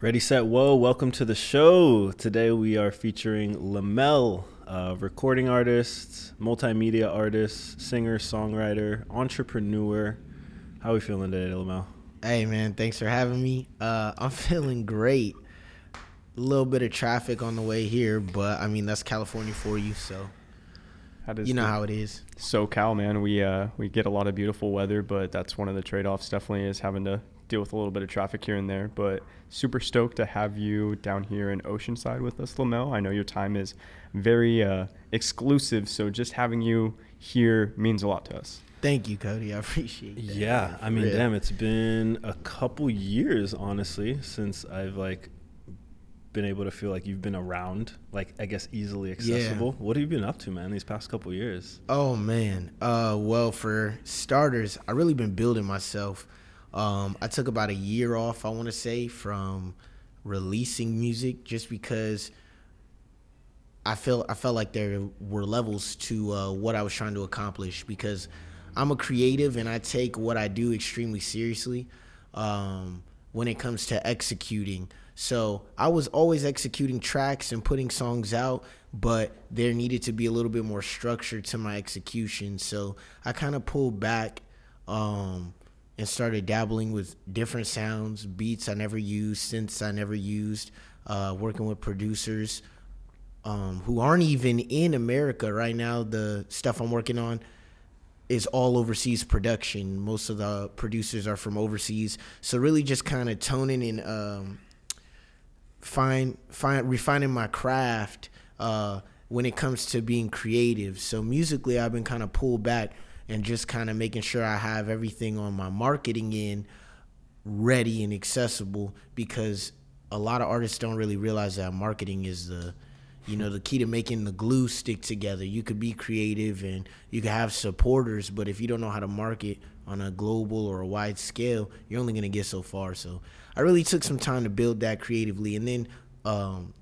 Ready, set, whoa. Welcome to the show. Today we are featuring Lamel, a recording artist, multimedia artist, singer, songwriter, entrepreneur. How are we feeling today, Lamel? Hey man, thanks for having me. Uh, I'm feeling great. A little bit of traffic on the way here, but I mean that's California for you, so How does you know the- how it is. SoCal, man, we uh, we get a lot of beautiful weather, but that's one of the trade-offs. Definitely is having to deal with a little bit of traffic here and there. But super stoked to have you down here in Oceanside with us, Lamel. I know your time is very uh, exclusive, so just having you here means a lot to us. Thank you, Cody. I appreciate that. Yeah, I mean, real. damn, it's been a couple years, honestly, since I've like been able to feel like you've been around, like I guess easily accessible. What have you been up to, man, these past couple years? Oh man. Uh well for starters, I really been building myself. Um I took about a year off, I want to say, from releasing music just because I felt I felt like there were levels to uh, what I was trying to accomplish because I'm a creative and I take what I do extremely seriously um, when it comes to executing. So I was always executing tracks and putting songs out, but there needed to be a little bit more structure to my execution. So I kind of pulled back um, and started dabbling with different sounds, beats I never used, synths I never used, uh, working with producers um, who aren't even in America right now. The stuff I'm working on is all overseas production. Most of the producers are from overseas, so really just kind of toning and um, fine, fine, refining my craft uh, when it comes to being creative. So musically, I've been kind of pulled back and just kind of making sure I have everything on my marketing end ready and accessible because a lot of artists don't really realize that marketing is the you know the key to making the glue stick together. You could be creative and you could have supporters but if you don't know how to market on a global or a wide scale you're only going to get so far. So i really took some time to build that creatively and then um,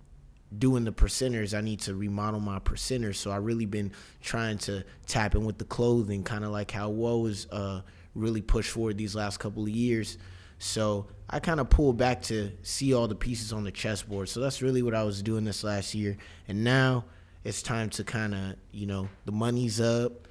doing the percenters i need to remodel my percenters so i really been trying to tap in with the clothing kind of like how Whoa is uh, really pushed forward these last couple of years so I kind of pulled back to see all the pieces on the chessboard. So that's really what I was doing this last year. And now it's time to kind of, you know, the money's up,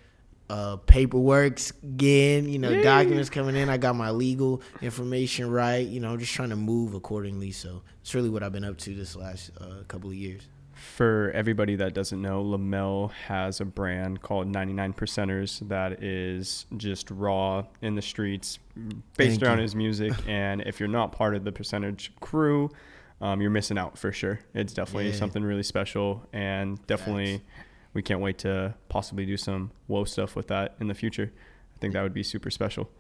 uh, paperwork's again, you know, documents coming in. I got my legal information right. You know, I'm just trying to move accordingly. So it's really what I've been up to this last uh, couple of years. For everybody that doesn't know, Lamel has a brand called 99 Percenters that is just raw in the streets, based Thank around you. his music. and if you're not part of the percentage crew, um, you're missing out for sure. It's definitely Yeah. something really special, and definitely we can't wait to possibly do some whoa stuff with that in the future. I think that would be super special.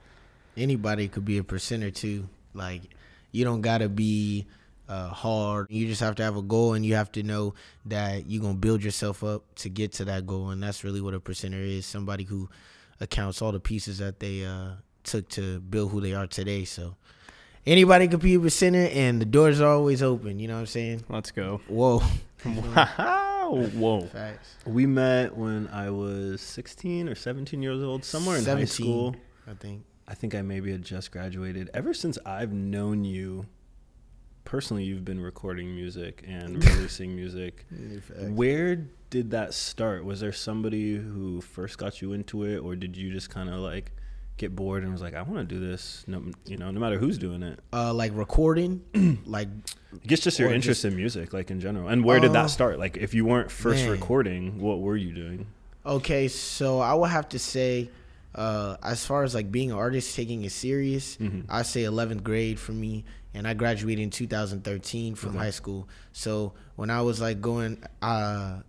anybody could be a percenter too. Like you don't gotta be uh, hard. You just have to have a goal, and you have to know that you're gonna build yourself up to get to that goal. And that's really what a percenter is: somebody who accounts all the pieces that they uh, took to build who they are today. So anybody could be a percenter, and the doors are always open. You know what I'm saying? Let's go. Whoa. Wow. Whoa. Facts. We met when I was 16 or 17 years old, somewhere in high school. I think. I think I maybe had just graduated. Ever since I've known you, personally, you've been recording music and releasing music. Where did that start? Was there somebody who first got you into it, or did you just kind of like get bored and was like, I want to do this? No, you know, no matter who's doing it. Uh, like recording, like I guess just your interest just- in music, like in general. And where did Uh, that start? Like, if you weren't first man. recording, what were you doing? Okay, so I would have to say, uh, as far as like being an artist, taking it serious, Mhm. I say 11th grade for me, and I graduated in 2013 from Okay. high school. So when I was like going, uh,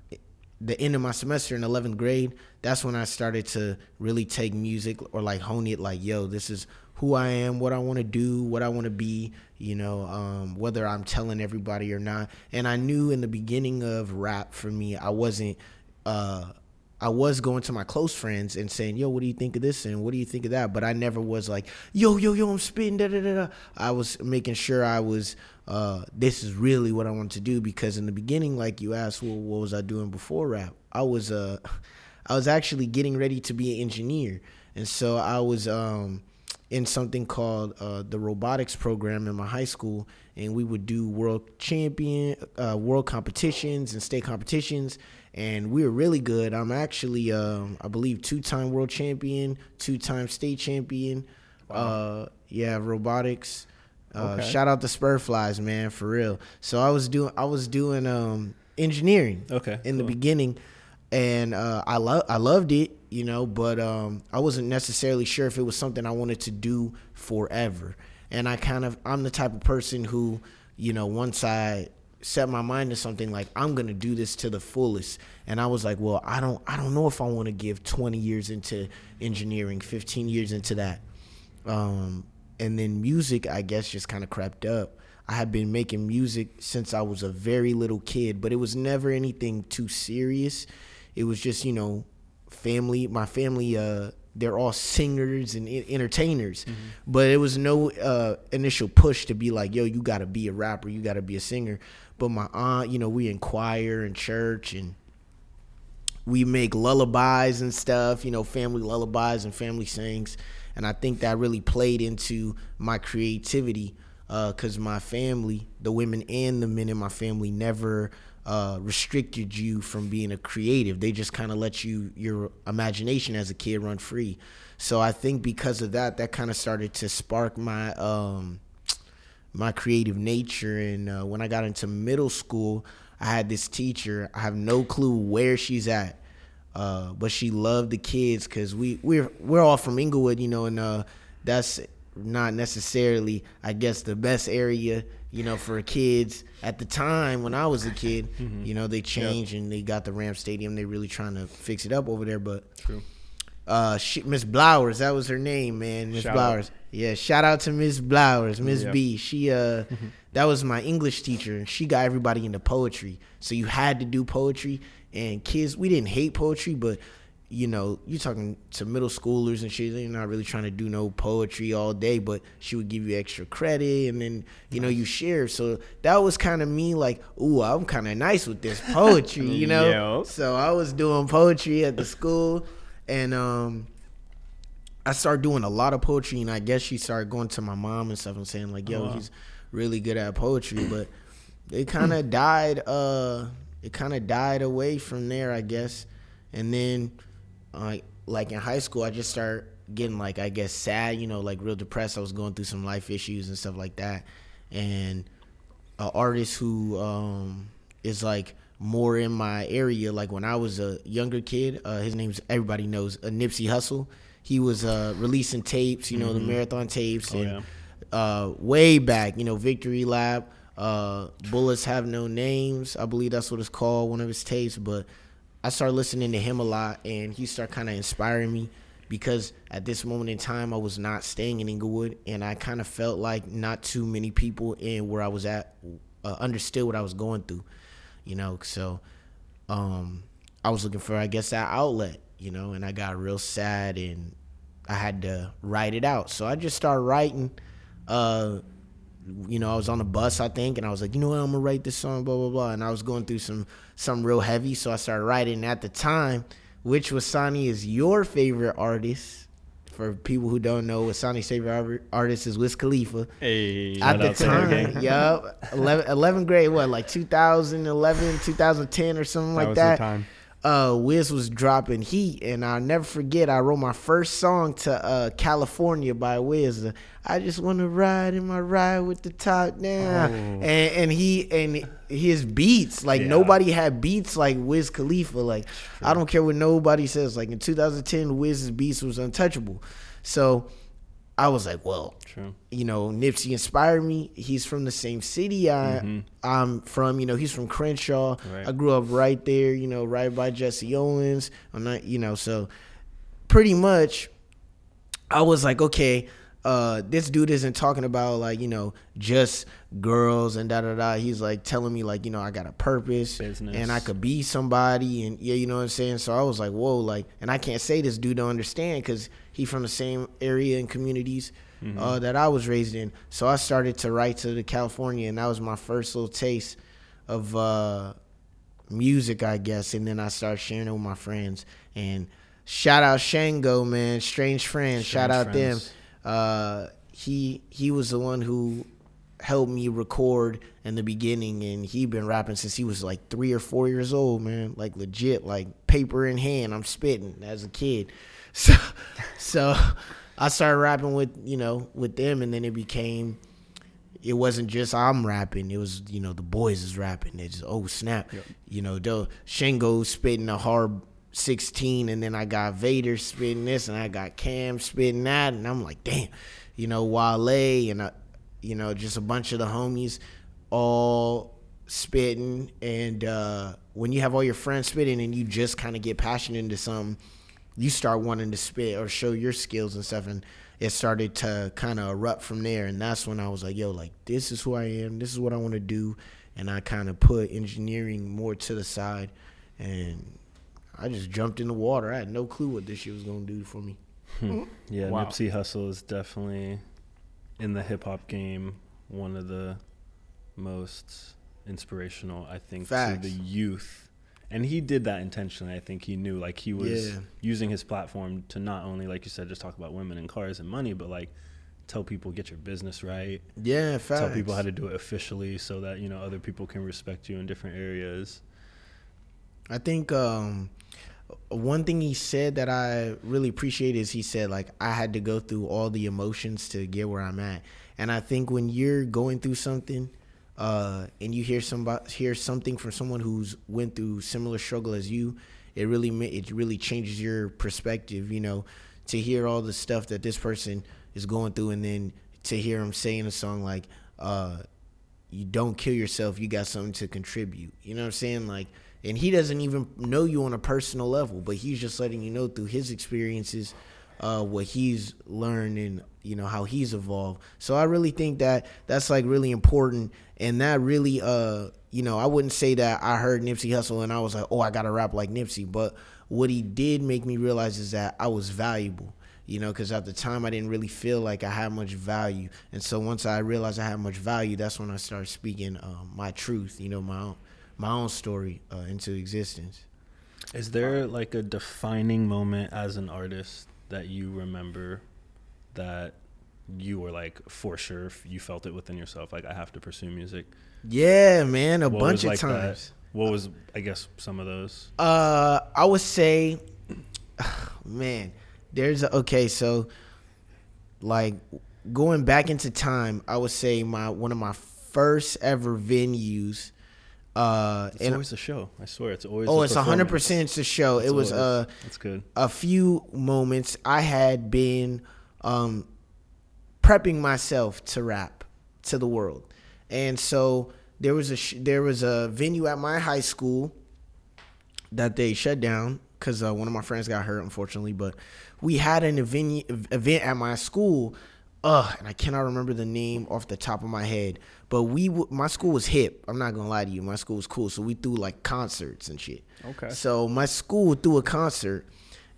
the end of my semester in 11th grade, that's when I started to really take music or like hone it. Like, yo, this is who I am, what I want to do, what I want to be. You know, um, whether I'm telling everybody or not. And I knew in the beginning of rap for me, I wasn't. Uh, I was going to my close friends and saying, "Yo, what do you think of this?" and "What do you think of that?" But I never was like, "Yo, yo, yo, I'm spitting." Da da da da. I was making sure I was. Uh, this is really what I wanted to do because in the beginning, like you asked, well, what was I doing before rap? I was uh, I was actually getting ready to be an engineer, and so I was um, in something called uh, the robotics program in my high school, and we would do world champion, uh, world competitions and state competitions, and we were really good. I'm actually, um, I believe, two-time world champion, two-time state champion. Wow. Uh, yeah, robotics. Uh, okay. Shout out the Spurflies, man, for real. So I was doing, I was doing um, engineering. Okay. In cool. the beginning, and uh, I love, I loved it you know, but um, I wasn't necessarily sure if it was something I wanted to do forever. And I kind of, I'm the type of person who, you know, once I set my mind to something like I'm gonna do this to the fullest, and I was like, well, I don't, I don't know if I want to give 20 years into engineering, 15 years into that. Um, and then music, I guess, just kind of crept up. I had been making music since I was a very little kid, but it was never anything too serious. It was just, you know, family, my family, uh, they're all singers and entertainers, mm-hmm. but it was no uh, initial push to be like, yo, you got to be a rapper, you got to be a singer. But my aunt, you know, we in choir and church and we make lullabies and stuff, you know, family lullabies and family sings. And I think that really played into my creativity because uh, my family, the women and the men in my family, never uh, restricted you from being a creative. They just kind of let you your imagination as a kid run free. So I think because of that, that kind of started to spark my um, my creative nature. And uh, when I got into middle school, I had this teacher. I have no clue where she's at, uh, but she loved the kids because we we're we're all from Inglewood, you know, and uh, that's not necessarily, I guess, the best area you know, for kids at the time when I was a kid, mm-hmm. you know, they changed yep. and they got the Ram Stadium. They really trying to fix it up over there, but true. Uh, Miss Blowers, that was her name, man. Miss Blowers. Out. Yeah, shout out to Miss Blowers, Miss yep. B. She uh, mm-hmm. that was my English teacher, and she got everybody into poetry. So you had to do poetry, and kids, we didn't hate poetry, but you know, you're talking to middle schoolers and shit. You're not really trying to do no poetry all day, but she would give you extra credit, and then you know you share. So that was kind of me, like, ooh, I'm kind of nice with this poetry, you know. So I was doing poetry at the school, and um, I started doing a lot of poetry, and I guess she started going to my mom and stuff and saying like, yo, oh, wow. he's really good at poetry, but it kind of died. Uh, it kind of died away from there, I guess, and then like like in high school, I just started getting like I guess sad, you know, like real depressed. I was going through some life issues and stuff like that, and an artist who um, is like more in my area. Like when I was a younger kid, uh, his name's everybody knows a uh, Nipsey Hussle. He was uh, releasing tapes, you know, mm-hmm. the marathon tapes, oh, and yeah. uh, way back, you know, Victory Lap, uh, Bullets Have No Names. I believe that's what it's called, one of his tapes, but I started listening to him a lot, and he started kind of inspiring me because at this moment in time, I was not staying in Inglewood, and I kind of felt like not too many people in where I was at uh, understood what I was going through, you know. So um, I was looking for, I guess, that outlet, you know, and I got real sad, and I had to write it out. So I just started writing. Uh, you know, I was on a bus, I think, and I was like, you know what, I'm gonna write this song, blah blah blah. And I was going through some some real heavy, so I started writing. At the time, which Wasani is your favorite artist. For people who don't know, Wasani's favorite artist is Wiz Khalifa. Hey, at the time, yup, 11, 11th grade, what like 2011, 2010 or something that like that uh, Wiz was dropping heat, and I'll never forget. I wrote my first song to uh, "California" by Wiz. I just want to ride in my ride with the top down, oh. and and he and his beats like yeah. nobody had beats like Wiz Khalifa. Like I don't care what nobody says. Like in 2010, Wiz's beats was untouchable. So I was like, well, True. you know, Nipsey inspired me. He's from the same city I, mm-hmm. I'm from. You know, he's from Crenshaw. Right. I grew up right there. You know, right by Jesse Owens. I'm not, you know, so pretty much, I was like, okay, uh, this dude isn't talking about like you know just girls and da da da. He's like telling me like you know I got a purpose Business. and I could be somebody and yeah, you know what I'm saying. So I was like, whoa, like, and I can't say this dude don't understand because he from the same area and communities mm-hmm. uh, that I was raised in. So I started to write to the California, and that was my first little taste of uh, music, I guess. And then I started sharing it with my friends. And shout out Shango, man, Strange Friends. Strange shout out friends. them. Uh, he he was the one who helped me record in the beginning and he been rapping since he was like three or four years old man like legit like paper in hand i'm spitting as a kid so so i started rapping with you know with them and then it became it wasn't just i'm rapping it was you know the boys is rapping it's oh snap yep. you know the shango spitting a hard 16 and then i got vader spitting this and i got cam spitting that and i'm like damn you know wale and I, you know, just a bunch of the homies all spitting. And uh, when you have all your friends spitting and you just kind of get passionate into something, you start wanting to spit or show your skills and stuff. And it started to kind of erupt from there. And that's when I was like, yo, like, this is who I am. This is what I want to do. And I kind of put engineering more to the side. And I just jumped in the water. I had no clue what this shit was going to do for me. Hmm. Yeah, wow. Nipsey Hussle is definitely in the hip hop game, one of the most inspirational, I think, Facts. to the youth. And he did that intentionally. I think he knew, like, he was yeah. using his platform to not only, like you said, just talk about women and cars and money, but like tell people get your business right. Yeah, facts. Tell people how to do it officially so that you know other people can respect you in different areas. I think um, one thing he said that I really appreciate is he said like I had to go through all the emotions to get where I'm at, and I think when you're going through something, uh, and you hear somebody hear something from someone who's went through similar struggle as you, it really it really changes your perspective. You know, to hear all the stuff that this person is going through, and then to hear him saying a song like, uh, "You don't kill yourself, you got something to contribute." You know what I'm saying? Like and he doesn't even know you on a personal level, but he's just letting you know through his experiences uh, what he's learned and you know how he's evolved. So I really think that that's like really important, and that really, uh, you know, I wouldn't say that I heard Nipsey Hussle and I was like, oh, I gotta rap like Nipsey, but what he did make me realize is that I was valuable. You know, because at the time I didn't really feel like I had much value, and so once I realized I had much value, that's when I started speaking um, my truth. You know, my own my own story uh, into existence. Is there like a defining moment as an artist that you remember that you were like for sure you felt it within yourself like I have to pursue music? Yeah, man, a what bunch of like times. That? What was I guess some of those? Uh, I would say, man, there's a, okay, so like going back into time, I would say my one of my first ever venues uh, it's always a show. I swear, it's always. Oh, it's hundred percent. It's a show. It's it was uh, that's good. A few moments I had been um, prepping myself to rap to the world, and so there was a sh- there was a venue at my high school that they shut down because uh, one of my friends got hurt, unfortunately. But we had an event event at my school. Ugh, and I cannot remember the name off the top of my head but we, w- my school was hip. I'm not gonna lie to you. My school was cool, so we threw like concerts and shit. Okay. So my school threw a concert,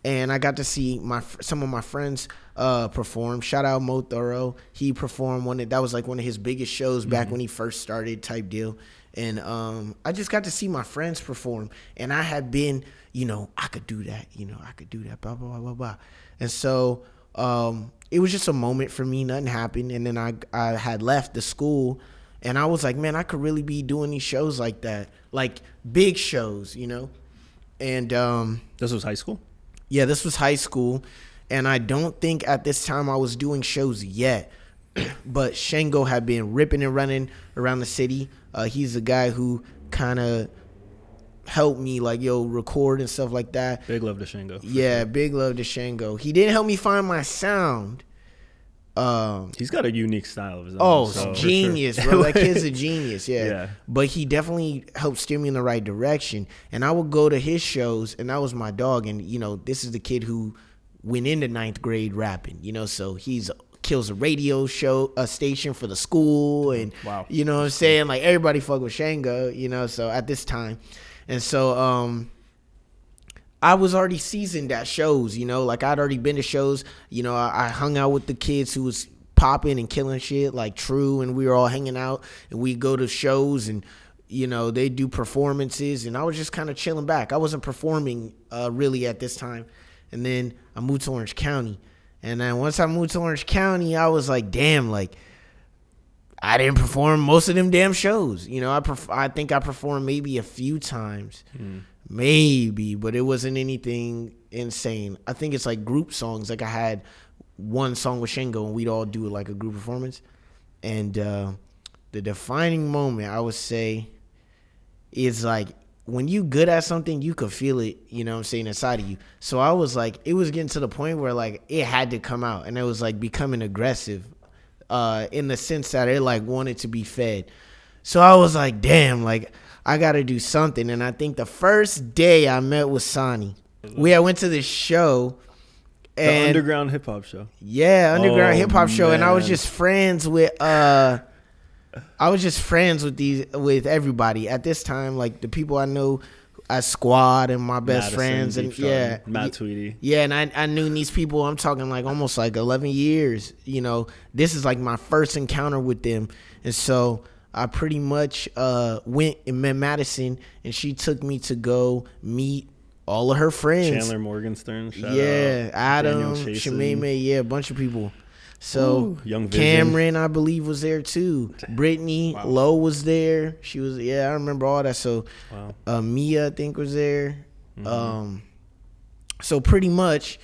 and I got to see my some of my friends uh, perform. Shout out Mo Thorough. He performed one that was like one of his biggest shows back mm-hmm. when he first started, type deal. And um, I just got to see my friends perform, and I had been, you know, I could do that. You know, I could do that. Blah blah blah blah blah. And so um, it was just a moment for me. Nothing happened, and then I I had left the school and I was like, man, I could really be doing these shows like that, like big shows, you know. And um, this was high school. Yeah, this was high school, and I don't think at this time I was doing shows yet. but Shango had been ripping and running around the city. Uh, he's a guy who kind of helped me like yo record and stuff like that. Big love to Shango. Yeah, sure. big love to Shango. He didn't help me find my sound, um, he's got a unique style of his own. Oh, so. genius, sure. bro! That kid's a genius. Yeah. yeah. But he definitely helped steer me in the right direction. And I would go to his shows, and that was my dog. And you know, this is the kid who went into ninth grade rapping. You know, so he's kills a radio show a station for the school, and wow. you know what I'm saying? Like everybody fuck with Shango. You know, so at this time, and so um I was already seasoned at shows, you know, like I'd already been to shows. You know, I, I hung out with the kids who was popping and killing shit, like True, and we were all hanging out, and we go to shows, and you know they do performances, and I was just kind of chilling back. I wasn't performing uh, really at this time, and then I moved to Orange County, And then once I moved to Orange County, I was like, damn, like I didn't perform most of them damn shows. You know, I perf- I think I performed maybe a few times, mm. maybe, but it wasn't anything insane. I think it's like group songs. Like I had one song with Shingo, and we'd all do like a group performance. And uh, the defining moment, I would say, is like when you good at something, you could feel it, you know what I'm saying, inside of you. So I was like, it was getting to the point where like it had to come out and it was like becoming aggressive, uh, in the sense that it like wanted to be fed. So I was like, damn, like I gotta do something. And I think the first day I met with Sonny, we I went to this show and the underground hip hop show. Yeah, underground oh, hip hop show. And I was just friends with uh I was just friends with these with everybody at this time. Like the people I know at Squad and my best Madison, friends and yeah, Matt Tweedy. Yeah, and I I knew these people. I'm talking like almost like 11 years. You know, this is like my first encounter with them, and so I pretty much uh, went and met Madison, and she took me to go meet all of her friends. Chandler Morgenstern, yeah, Adam, Shamimi, yeah, a bunch of people. So Ooh, young Cameron, I believe, was there too. Brittany wow. Lowe was there. She was yeah, I remember all that. So wow. uh, Mia, I think, was there. Mm-hmm. Um, so pretty much,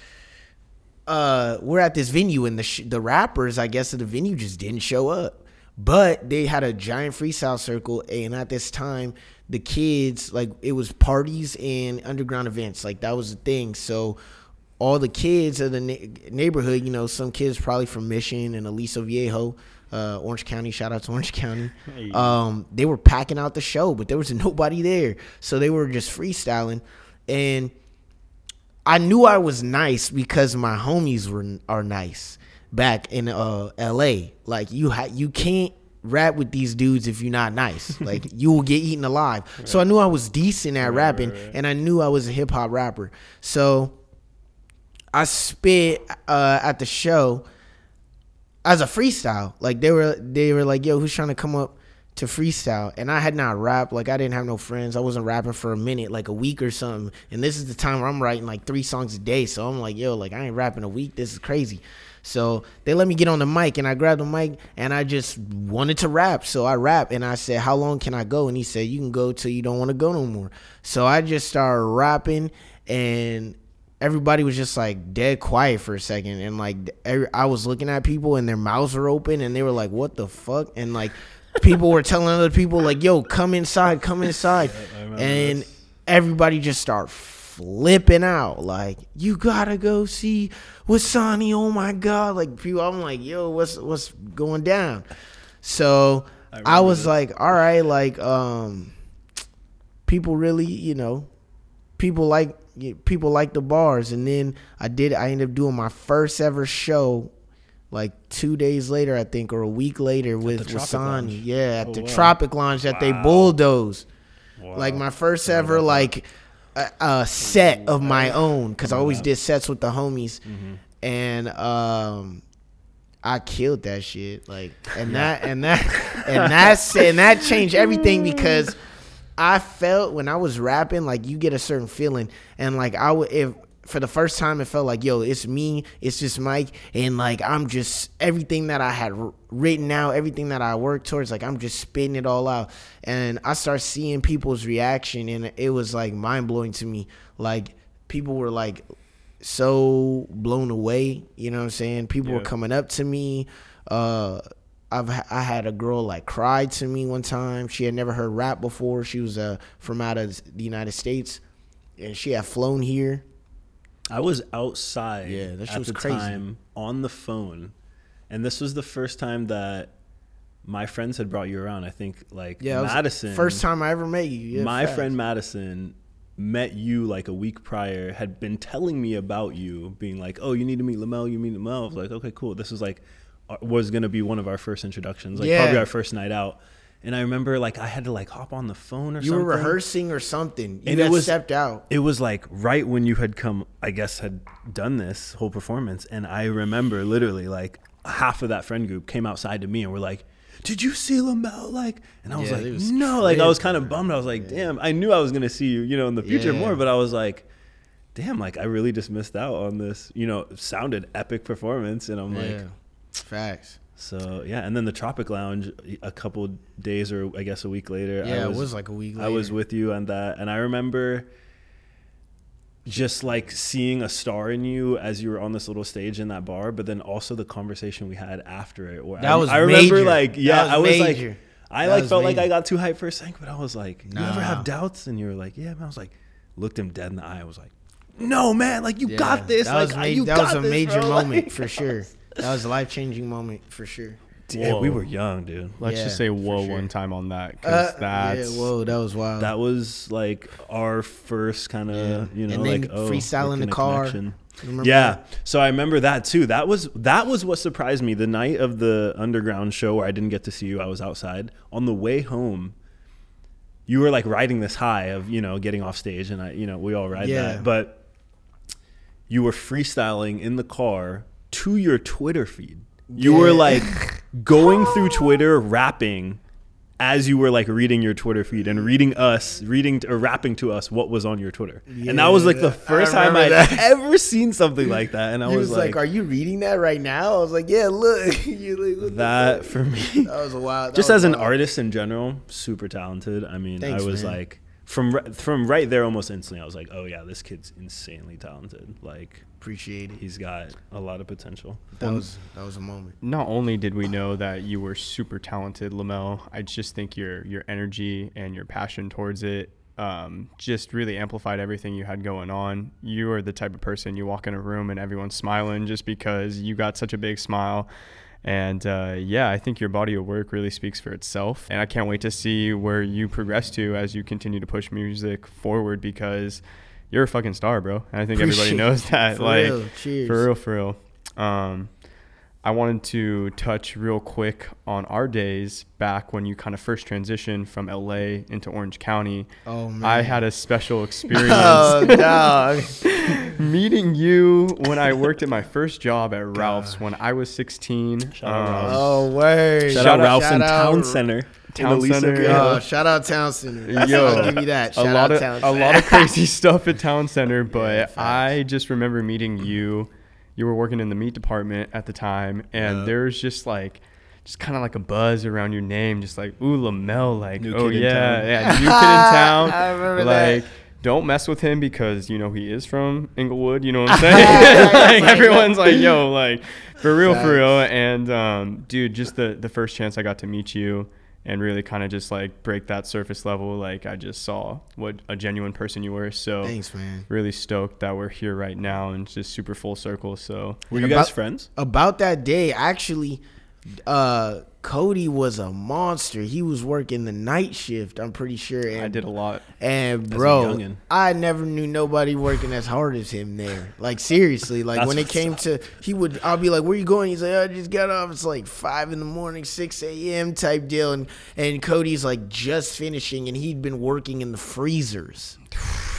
uh, we're at this venue, and the sh- the rappers, I guess, of the venue just didn't show up. But they had a giant freestyle circle, and at this time, the kids like it was parties and underground events, like that was the thing. So all the kids of the na- neighborhood, you know, some kids probably from Mission and Aliso Viejo, uh, Orange County. Shout out to Orange County. Hey. Um, they were packing out the show, but there was nobody there, so they were just freestyling, and I knew I was nice because my homies were are nice back in uh, L.A. Like you, ha- you can't rap with these dudes if you're not nice. Like you will get eaten alive. Right. So I knew I was decent at right, rapping, right, and I knew I was a hip hop rapper. So I spit uh, at the show as a freestyle. Like they were they were like, "Yo, who's trying to come up to freestyle?" And I had not rapped. Like I didn't have no friends. I wasn't rapping for a minute, like a week or something. And this is the time where I'm writing like three songs a day. So I'm like, "Yo, like I ain't rapping a week. This is crazy." So they let me get on the mic and I grabbed the mic and I just wanted to rap. So I rap and I said, How long can I go? And he said, You can go till you don't want to go no more. So I just started rapping and everybody was just like dead quiet for a second and like every, i was looking at people and their mouths were open and they were like what the fuck? And like people were telling other people like yo come inside come inside. And this. everybody just start flipping out like you gotta go see Wasani oh my god. Like people i'm like yo what's what's going down? So i, I was like all right like um people really you know people like people like the bars. And then I did. I ended up doing my first ever show, like two days later, I think, or a week later with Wasani. Yeah, at oh, the wow. Tropic Lounge that wow. they bulldozed. Wow. Like my first ever like a, a set of my own because I always did sets with the homies, mm-hmm. and um. I killed that shit, like, and that, and that, and that's, and that changed everything because I felt when I was rapping, like you get a certain feeling, and like I would if for the first time it felt like yo, it's me, it's just Mike, and like I'm just everything that I had written out, everything that I worked towards, like I'm just spitting it all out, and I start seeing people's reaction, and it was like mind blowing to me. Like people were like so blown away, you know what I'm saying? People yeah. were coming up to me. Uh, I've I had a girl like cry to me one time. She had never heard rap before. She was uh, from out of the United States, and she had flown here. I was outside. Yeah, that was the crazy. Time, on the phone, and this was the first time that my friends had brought you around. I think like yeah, Madison. First time I ever met you. Yeah, my facts. friend Madison met you like a week prior. Had been telling me about you, being like, "Oh, you need to meet Lamel. You meet Lamel." I was like, "Okay, cool." This was like Uh, was gonna be one of our first introductions, like yeah. probably our first night out. And I remember like I had to like hop on the phone or you something. You were rehearsing or something. You and it was stepped out. It was like right when you had come, I guess, had done this whole performance, and I remember literally like half of that friend group came outside to me and were like, "Did you see Lamel?" Like, and I was yeah, like, was "No." Like I was kind of bummed. I was like, "Damn!" I knew I was gonna see you, you know, in the future yeah. more, but I was like damn, like I really just missed out on this. You know, sounded epic performance, and I'm yeah. like, facts. so yeah. And then the Tropic Lounge, a couple days or I guess a week later. Yeah, I it was like a week. I was with you on that, and I remember just like seeing a star in you as you were on this little stage in that bar, but then also the conversation we had after it. Where That I, was I remember major. like yeah, was I was major. like I That like was felt like. I got too hyped for a second, but I was like, you ever have doubts? And you were like, yeah, man. I was like, looked him dead in the eye. I was like, no, man, like you Yeah, got this. That like was, ma- you that got was a this, major bro. moment Like- for sure. That was a life changing moment for sure. Yeah, we were young, dude. Let's Yeah, just say whoa sure. one time on that because Uh, that's yeah, whoa, that was wild. That was like our first kind of, Yeah. you know, And then like oh, freestyle in the car. connection. Yeah. that? So I remember that too. That was that was what surprised me. The night of the underground show where I didn't get to see you, I was outside. On the way home, you were like riding this high of, you know, getting off stage and I, you know, we all ride Yeah. that. But you were freestyling in the car to your Twitter feed. You were like going through Twitter rapping as you were like reading your Twitter feed and reading us, reading or rapping to us what was on your Twitter. and that was like the first I time I'd that. ever seen something like that. And I was, was like, "Are you reading that right now?" I was like, "Yeah, look." Like, "What that fuck?" for me. That was a wild. Just as an wild. artist in general, super talented. I mean, Thanks, I was man. like from from right there almost instantly. I was like, oh yeah, this kid's insanely talented. Like appreciate it. he's got a lot of potential. That was that was a moment. not only did we know that you were super talented, Lamel, I just think your your energy and your passion towards it um, just really amplified everything you had going on. You are the type of person you walk in a room and everyone's smiling just because you got such a big smile. And uh, yeah, I think your body of work really speaks for itself. And I can't wait to see where you progress to as you continue to push music forward because you're a fucking star, bro. And I think everybody knows that. For like, real. Cheers. for real, for real. Um, I wanted to touch real quick on our days back when you kind of first transitioned from LA into Orange County. Oh man. I had a special experience Oh dog. meeting you when I worked at my first job at Ralph's when I was 16. Shout out Ralph's. Oh word. Shout, Shout out out- Ralph's in shout out- Town Center. Town in Center, Viejo. yeah. Oh, shout out Town Center. Yo, I'll give you that. Shout a lot out of Town a lot of crazy stuff at Town Center, but facts. I just remember meeting you. You were working in the meat department at the time, and Yeah. there was just like, just kind of like a buzz around your name, just like ooh Lamel, like New oh kid yeah, yeah, new kid in town. I remember like. that. Don't mess with him because you know he is from Inglewood. You know what I'm saying? like everyone's like, "Yo, like for real, for real." And um, dude, just the the first chance I got to meet you and really kind of just like break that surface level, like I just saw what a genuine person you were. So Thanks, man. really stoked that we're here right now and just super full circle. So Were you And guys about- friends? About that day, actually, uh, Cody was a monster. He was working the night shift. I'm pretty sure. And, I did a lot. And bro. I never knew nobody working as hard as him there. Like seriously, like when it came to, he would. I'll be like, "Where you going?" He's like, "I just got off. It's like five in the morning, six a.m. type deal." And and Cody's like just finishing, and he'd been working in the freezers.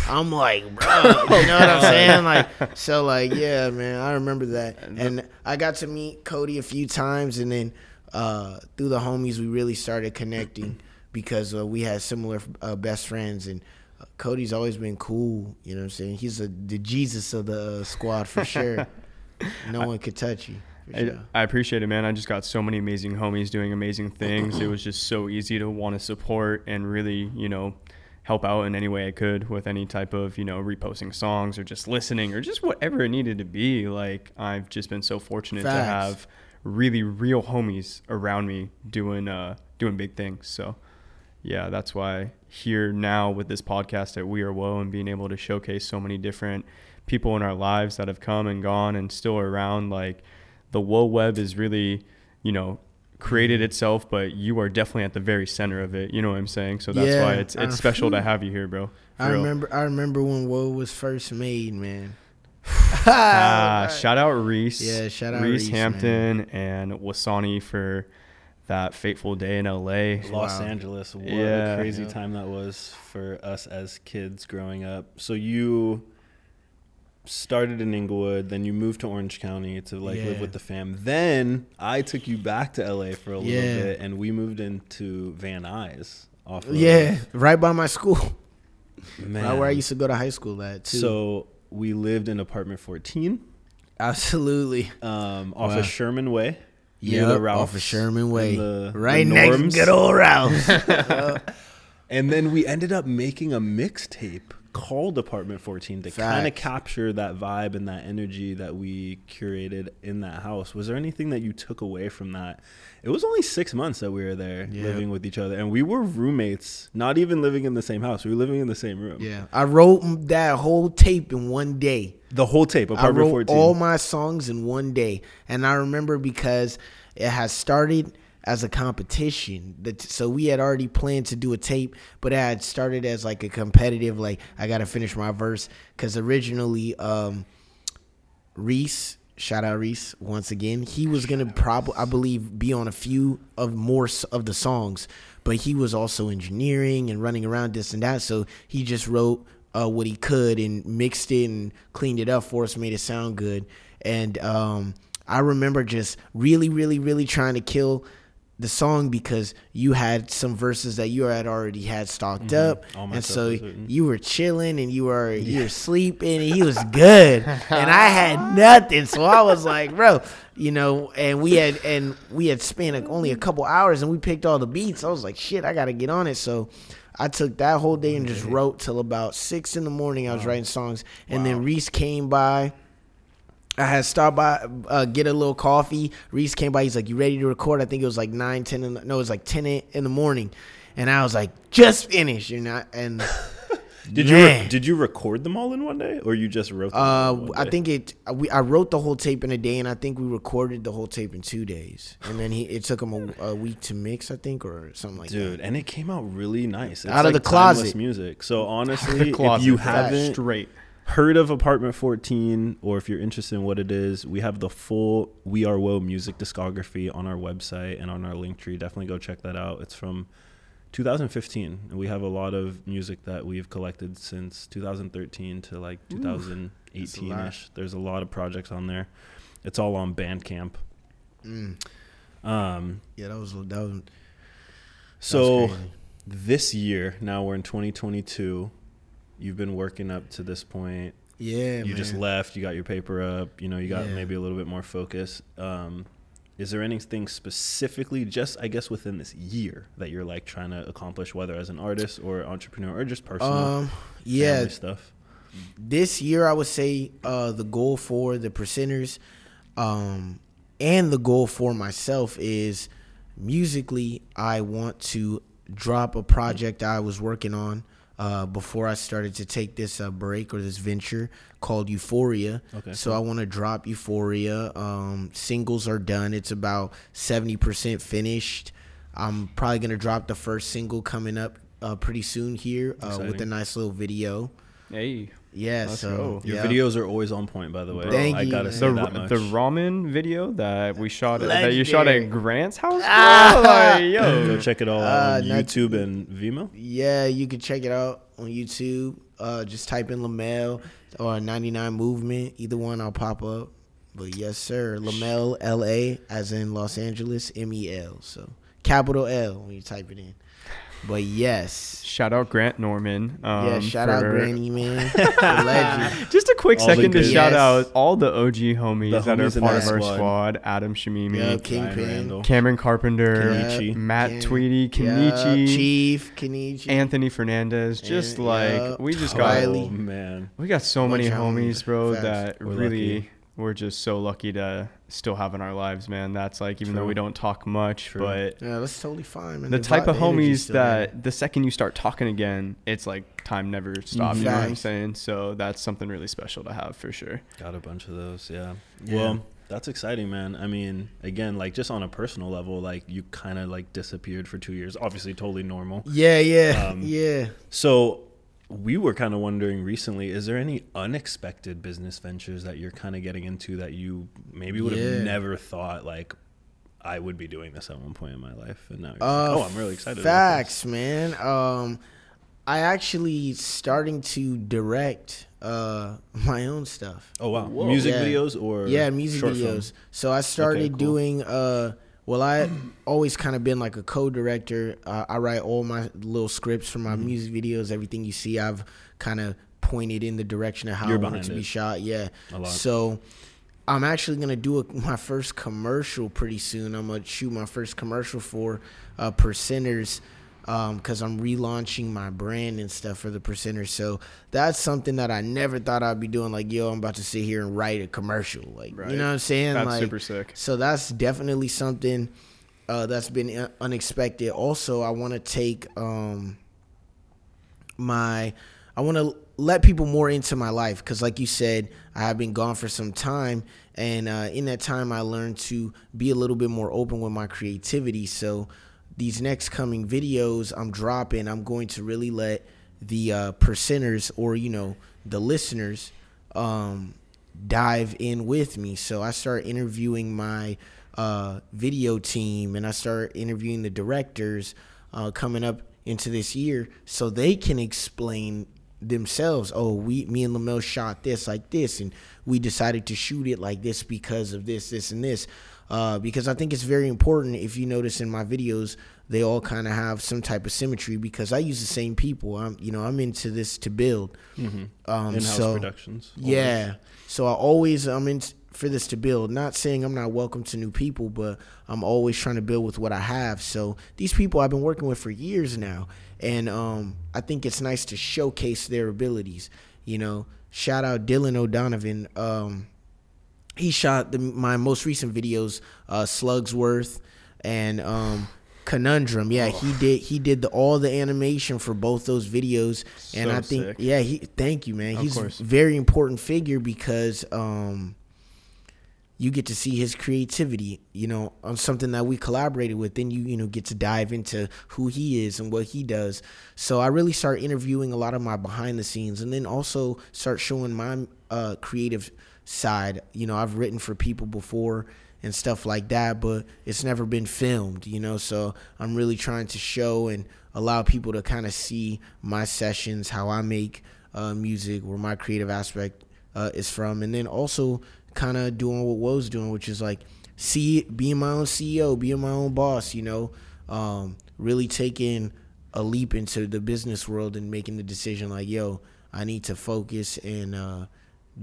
I'm like, bro, you know what I'm saying? Like, so like, yeah, man, I remember that, and I got to meet Cody a few times, and then uh, through the homies, we really started connecting because uh, we had similar uh, best friends, and uh, Cody's always been cool. You know what I'm saying? He's a, the Jesus of the uh, squad for sure. no one could touch you. For I. I appreciate it, man. I just got so many amazing homies doing amazing things. it was just so easy to want to support and really, you know, help out in any way I could with any type of, you know, reposting songs or just listening or just whatever it needed to be. Like I've just been so fortunate to have really real homies around me doing uh doing big things. So yeah, that's why here now with this podcast at We Are Whoa and being able to showcase so many different people in our lives that have come and gone and still are around. Like the Whoa web is really, you know, created itself, but you are definitely at the very center of it. You know what I'm saying? So that's Yeah, why it's I- it's special to have you here, bro. I real. remember. I remember when Whoa was first made, man. Ah, shout out Reese. Yeah, shout out Reese Reese, Hampton and Wasani for that fateful day in LA. Los Wow. Angeles. What Yeah. a crazy Yeah. time that was for us as kids growing up. So you started in Inglewood, then you moved to Orange County to like live with the fam. Then I took you back to LA for a little bit, and we moved into Van Nuys. Off of, Yeah, right by my school. man. Right where I used to go to high school at too. So we lived in apartment 14 Absolutely. um, off Wow. of Sherman Way. Yeah, off of Sherman Way, the- the right next to good old Ralph's. And then we ended up making a mixtape called Apartment 14 to kind of capture that vibe and that energy that we curated in that house. Was there anything that you took away from that? It was only six months that we were there Yeah. living with each other, and we were roommates, not even living in the same house. We were living in the same room. yeah, I wrote that whole tape in one day. The whole tape, I wrote 14. all my songs in one day, and I remember because it has started as a competition. That so we had already planned to do a tape, but it had started as like a competitive. Like I got to finish my verse because originally, um, Reese. Shout out Reese once again. He was gonna probably, I believe, be on a few of more of the songs, but he was also engineering and running around this and that. So he just wrote uh, what he could and mixed it and cleaned it up for us, made it sound good. And um, I remember just really, really, really trying to kill the song because you had some verses that you had already had stocked mm-hmm. up, All my and so you were chilling and you were you were sleeping and he was good, and I had nothing. So I was like, bro, you know, and we had and we had spent only a couple hours and we picked all the beats. I was like, shit, I gotta get on it. So. I took that whole day and just wrote till about six in the morning. I was writing songs, and then Reese came by. I had stopped by, uh, get a little coffee. Reese came by. He's like, "You ready to record?" I think it was like nine, ten. In the, no, it was like ten in in the morning, and I was like, "Just finished," you know. And Did you re- did you record them all in one day, or you just wrote them? all uh, I think it. We I wrote the whole tape in a day, and I think we recorded the whole tape in two days. And then he it took him a, a week to mix, I think, or something like Dude, that. Dude, and it came out really nice. It's Out of like the closet. music. So honestly, if you haven't straight. Heard of Apartment 14, or if you're interested in what it is, we have the full We Are Whoa music discography on our website and on our link tree. Definitely go check that out. It's from 2015, and we have a lot of music that we've collected since 2013 to like 2018ish. There's a lot of projects on there. It's all on Bandcamp. Mm. Um, Yeah, that was that was. that so this year, now we're in 2022. You've been working up to this point. yeah, you just left. You got your paper up. You know, you got Yeah. maybe a little bit more focus. Um, is there anything specifically, just I guess within this year, that you're like trying to accomplish, whether as an artist or entrepreneur or just personal Um, yeah, stuff? this year I would say uh, the goal for the percenters um, and the goal for myself is musically I want to drop a project I was working on uh, before I started to take this uh, break or this venture called Euphoria. Okay, So I want to drop Euphoria. Um, singles are done. It's about 70% finished. I'm probably going to drop the first single coming up uh, pretty soon here uh, with a nice little video. Hey, Yeah, Let's so go. Your yeah. videos are always on point, by the way. Thank I you, gotta man. say the that much. the ramen video that we shot at, that you shot at Grant's house. Ah! Like, yo, Go check it all Uh, out on not- YouTube and Vimeo. Yeah, you can check it out on YouTube. Uh, just type in Lamel or 99 Movement. Either one, I'll pop up. But yes, sir. Lamel, L A, as in Los Angeles, M E L. So capital L when you type it in. But yes. shout out Grant Norman. Um, yeah, shout out for- Granny, man. Legend. Just a quick All second to good- shout out all the OG homies The that are part of our squad. squad. Adam Shamimi, Yeah, Ryan Kingpin. Randall. Cameron Carpenter, Kenichi. Matt Ken- Tweedy, Yeah, Kenichi, Chief, Kenichi. Anthony Fernandez. Just And- like yeah, we just Oh got Riley. man, we got so Bunch many homies. homies, bro, Facts. that We're really lucky. We're just so lucky to still have in our lives, man. That's like even though we don't talk much, True. but yeah, that's totally fine, man. the type vi- of energy's homies still there. that the second you start talking again, it's like time never stops. You know what I'm saying? So that's something really special to have for sure. got a bunch of those. Yeah. Yeah. Well, that's exciting, man. I mean, again, like just on a personal level, like you kind of like disappeared for two years. Obviously, totally normal. Yeah, yeah, Um, yeah. So we were kind of wondering recently: is there any unexpected business ventures that you're kind of getting into that you maybe would have Yeah. never thought like I would be doing this at one point in my life, and now you're Uh, like, oh, I'm really excited. Facts, man. Um, I actually starting to direct uh my own stuff. Oh wow, Whoa. music Yeah. videos or yeah, music videos. film? So I started cool. doing uh well I always kind of been like a co-director. Uh, I write all my little scripts for my Mm-hmm. music videos, everything you see I've kind of pointed in the direction of how You're I want it to behind be shot. Yeah. So I'm actually gonna do a, my first commercial pretty soon. I'm gonna shoot my first commercial for uh, Percenters because I'm relaunching my brand and stuff for the Percenters. So that's something that I never thought I'd be doing. Like, yo, I'm about to sit here and write a commercial. Like, Right. you know what I'm saying? That's like, super sick. so that's definitely something uh, that's been uh, unexpected. Also, I want to take um, my, I want to let people more into my life because, like you said, I have been gone for some time, and uh, in that time, I learned to be a little bit more open with my creativity. So these next coming videos I'm dropping, I'm going to really let the uh, percenters or you know the listeners um, dive in with me. So I start interviewing my uh, video team and I start interviewing the directors uh, coming up into this year so they can explain themselves. Oh, we, me and Lamel shot this like this, and we decided to shoot it like this because of this, this, and this. Uh, because I think it's very important. If you notice in my videos, they all kind of have some type of symmetry because I use the same people. I'm, you know, I'm into this to build. Um, In-house so- productions. yeah. So I always I'm in for this to build. Not saying I'm not welcome to new people, but I'm always trying to build with what I have. So these people I've been working with for years now, and um, I think it's nice to showcase their abilities. You know, shout out Dylan O'Donovan. Um, he shot the, my most recent videos, uh, Slugsworth and um, Conundrum. Yeah, he did. He did the, all the animation for both those videos, and So I think, sick. yeah, he. Thank you, man. Of He's course. a very important figure because um, you get to see his creativity. You know, on something that we collaborated with. Then you, you know, get to dive into who he is and what he does. So I really start interviewing a lot of my behind the scenes, and then also start showing my uh, creative side. You know, I've written for people before and stuff like that, but it's never been filmed, you know. So I'm really trying to show and allow people to kind of see my sessions, how I make uh, music, where my creative aspect uh, is from, and then also kind of doing what Whoa's doing, which is like see being my own CEO, being my own boss, you know, um, really taking a leap into the business world and making the decision like, yo, I need to focus and uh,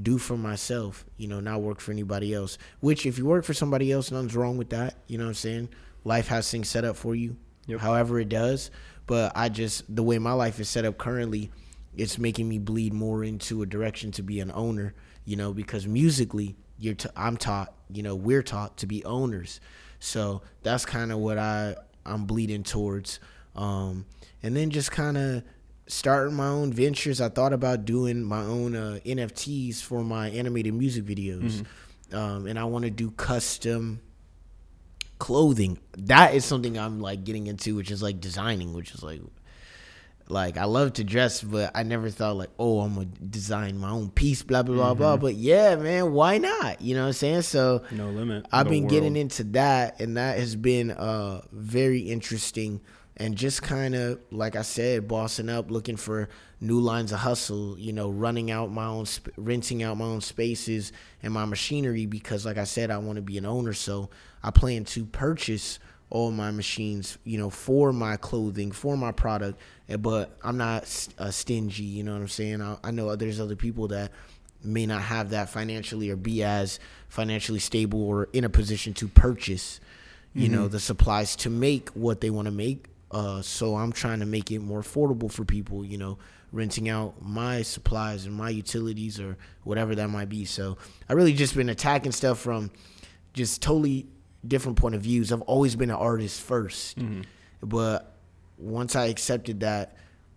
do for myself, you know, not work for anybody else. Which, if you work for somebody else, nothing's wrong with that. You know what I'm saying? Life has things set up for you, Yep. however it does. But I just, the way my life is set up currently, it's making me bleed more into a direction to be an owner, you know, because musically, you're t- I'm taught, you know, we're taught to be owners. So that's kind of what I I'm bleeding towards. Um, and then just kind of starting my own ventures. I thought about doing my own uh, NFTs for my animated music videos, um, and I want to do custom clothing. That is something I'm like getting into, which is like designing, which is like like I love to dress, but I never thought like, oh, I'm gonna design my own piece, blah blah blah blah. But yeah, man, why not? You know what I'm saying? So No limit. I've been getting into that, and that has been uh very interesting. And just kind of like I said, bossing up, looking for new lines of hustle. You know, running out my own, sp- renting out my own spaces and my machinery because, like I said, I want to be an owner. So I plan to purchase all my machines, you know, for my clothing, for my product. eh, But I'm not uh, stingy. You know what I'm saying? I, I know there's other people that may not have that financially or be as financially stable or in a position to purchase you know the supplies to make what they want to make uh, so i'm trying to make it more affordable for people you know renting out my supplies and my utilities or whatever that might be. So i really just been attacking stuff from just totally different point of views. I've always been an artist 1st but once i accepted that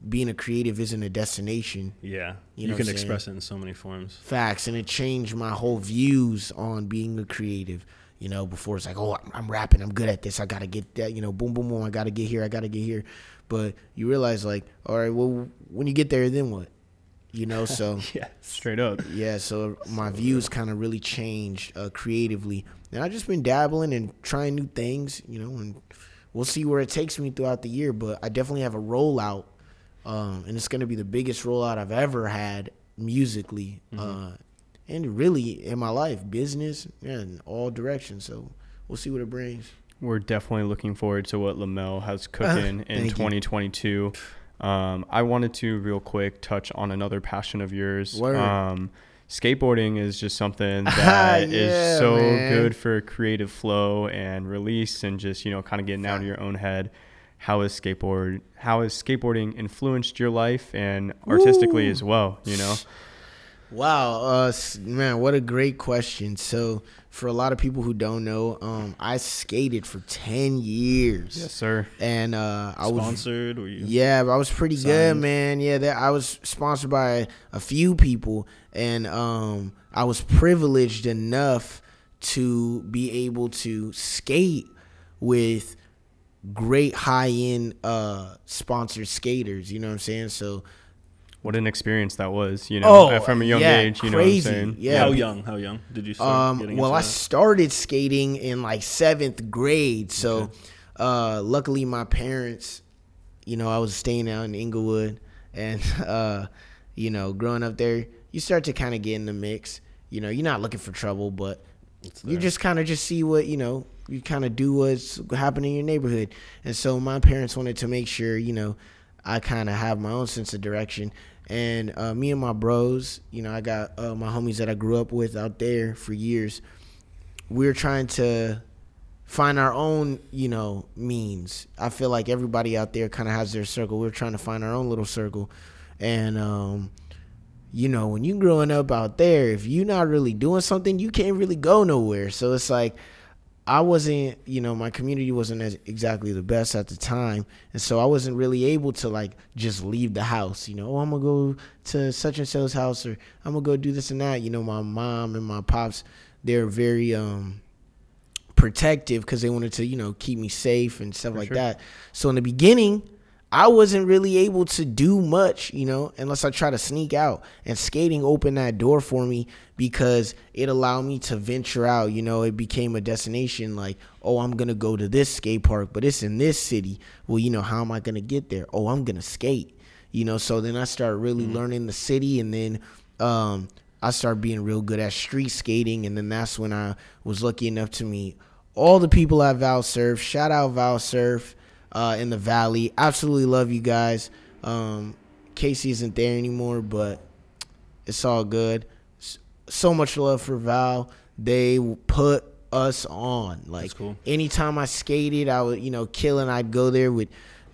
being a creative isn't a destination Yeah. You You, know what can express it in so many forms. facts. And it changed my whole views on being a creative you know before it's like oh I'm, I'm rapping i'm good at this i gotta get that you know boom boom boom i gotta get here i gotta get here but you realize like all right well when you get there then what you know so Yes. Straight up. yeah so my views kind of really changed uh, creatively and I've just been dabbling and trying new things you know and we'll see where it takes me throughout the year but i definitely have a rollout um, and it's going to be the biggest rollout i've ever had musically uh, and really in my life business yeah, in all directions so we'll see what it brings We're definitely looking forward to what Lamel has cooking in you. 2022. Um, I wanted to real quick touch on another passion of yours. Word. Um, skateboarding is just something that Yeah, is so man. good for creative flow and release and just you know kind of getting out of your own head. How is skateboard? How has skateboarding influenced your life and artistically Ooh. as well? You know. Wow, uh, man, what a great question. So, for a lot of people who don't know, um, I skated for ten years, Yes, sir. and uh, I was Sponsored? Were you? Yeah, but I was pretty good, man. Yeah, that I was sponsored by a few people, and um, I was privileged enough to be able to skate with great high end uh, sponsored skaters. You know what I'm saying? So, What an experience that was. You know, Oh, from a young yeah, age. You crazy. know what I'm saying? Yeah. How young? How young did you start um, getting well, into I that? started skating in like seventh grade. So, uh, luckily, my parents, you know, I was staying out in Inglewood, and uh, you know, growing up there, you start to kind of get in the mix. You know, you're not looking for trouble, but you just kind of just see what you know. You kind of do what's happening in your neighborhood, and so my parents wanted to make sure you know I kind of have my own sense of direction. And uh, me and my bros, you know, I got uh, my homies that I grew up with out there for years. We're trying to find our own, you know, means. I feel like everybody out there kind of has their circle. We're trying to find our own little circle, and um, you know, when you growing up out there, if you're not really doing something, you can't really go nowhere. So it's like I wasn't, you know, my community wasn't as exactly the best at the time, and so I wasn't really able to like just leave the house. You know, oh, I'm gonna go to such and so's house, or I'm gonna go do this and that. You know, my mom and my pops, they're very um protective because they wanted to, you know, keep me safe and stuff like sure. that. So in the beginning, I wasn't really able to do much, you know, unless I try to sneak out. And skating opened that door for me because it allowed me to venture out. You know, it became a destination like, oh, I'm going to go to this skate park, but it's in this city. Well, you know, how am I going to get there? Oh, I'm going to skate. You know, so then I started really learning the city and then um, I started being real good at street skating. And then that's when I was lucky enough to meet all the people at Val Surf. Shout out Val Surf uh, in the Valley. Absolutely love you guys. Um, Casey isn't there anymore, but it's all good. So much love for Val. They put us on. Like cool. anytime I skated, I was you know killing. I'd go there with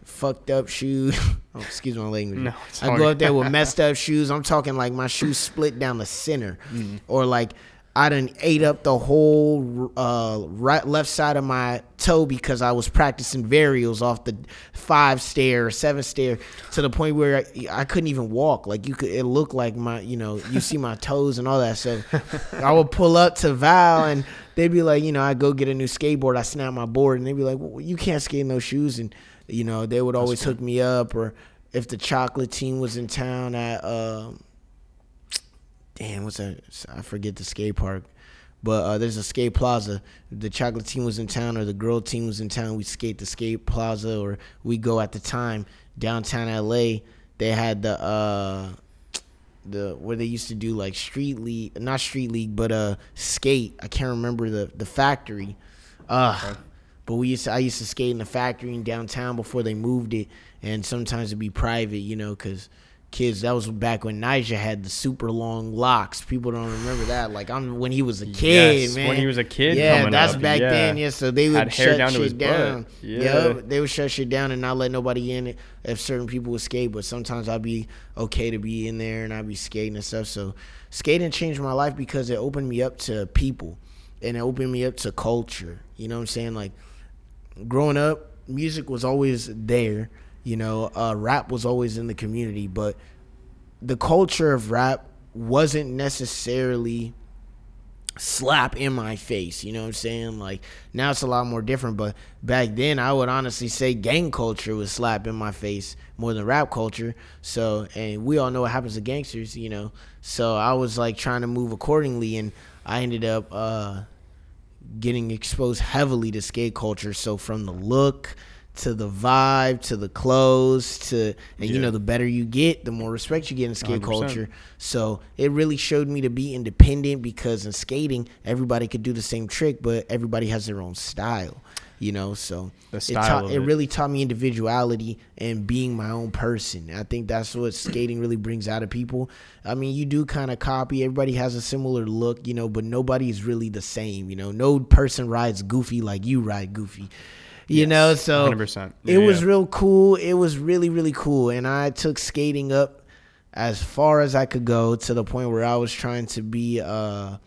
fucked up shoes. oh, excuse my language. No, I go up there with messed up shoes. I'm talking like my shoes split down the center, Mm-hmm. or like I done ate up the whole uh, right left side of my toe because I was practicing varials off the five stair or seven stair to the point where I, I couldn't even walk. Like you could, it looked like my, you know, you see my toes and all that stuff. I would pull up to Val and they'd be like, you know, I go get a new skateboard. I snap my board and they'd be like, well, you can't skate in those shoes. And you know, they would always hook me up. Or if the chocolate team was in town at. Um, damn, what's that? I forget the skate park. But uh, there's a skate plaza. The chocolate team was in town, or the girl team was in town. We skate the skate plaza, or we go at the time downtown LA. They had the uh, the where they used to do like street league, not street league, but uh, skate. I can't remember the the factory. Uh, but we used to, I used to skate in the factory in downtown before they moved it, and sometimes it'd be private, you know, because kids. That was back when Nyjah had the super long locks. People don't remember that. Like I'm when he was a kid, Yes, man. when he was a kid Yeah, that's up, back yeah. then. Yeah, so they would Had shut down shit down. Yeah. Yup, they would shut shit down and not let nobody in it if certain people would skate. But sometimes I'd be okay to be in there and I'd be skating and stuff. So skating changed my life because it opened me up to people and it opened me up to culture. You know what I'm saying? Like growing up, music was always there. You know, uh, rap was always in the community, but the culture of rap wasn't necessarily slap in my face. You know what I'm saying? Like now it's a lot more different, but back then I would honestly say gang culture was slap in my face more than rap culture. So and we all know what happens to gangsters, you know. So I was like trying to move accordingly and I ended up uh getting exposed heavily to skate culture. So from the look to the vibe to the clothes to and you know the better you get, the more respect you get in skate 100%. culture. So it really showed me to be independent because in skating everybody could do the same trick, but everybody has their own style. you know. So it, of it it. really taught me individuality and being my own person. I think that's what skating really brings out of people. I mean, you do kind of copy. Everybody has a similar look, you know, but nobody's really the same. You know, no person rides goofy like you ride goofy. You know, so 100%. it Yeah, was yeah. real cool. It was really really cool, and I took skating up as far as I could go to the point where I was trying to be uh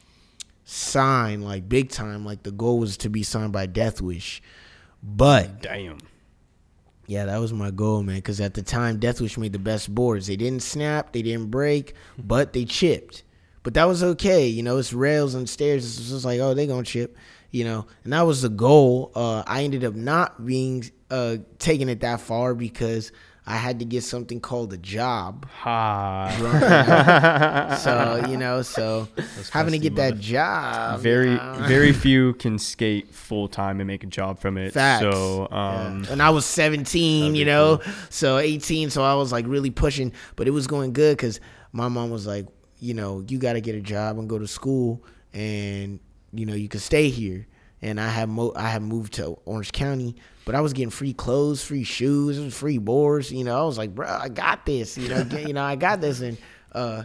signed like big time. Like the goal was to be signed by Deathwish, but Damn. yeah, that was my goal, man. Because at the time, Deathwish made the best boards. They didn't snap, they didn't break, but they chipped. But that was okay, you know. It's rails and stairs. It's just like, oh, they gonna chip, you know. And that was the goal. Uh, I ended up not being uh, taking it that far because I had to get something called a job. Ha. So you know, so having to get that mother- job. very you know. very few can skate full time and make a job from it. Facts. So Yeah. um and I was 17, you know, so 18. So I was like really pushing, but it was going good because my mom was like, you know, you got to get a job and go to school, and you know, you can stay here. And I have mo- I have moved to Orange County, but I was getting free clothes, free shoes, free boards. You know, I was like, bro, I got this. You know, get, you know, I got this. And uh,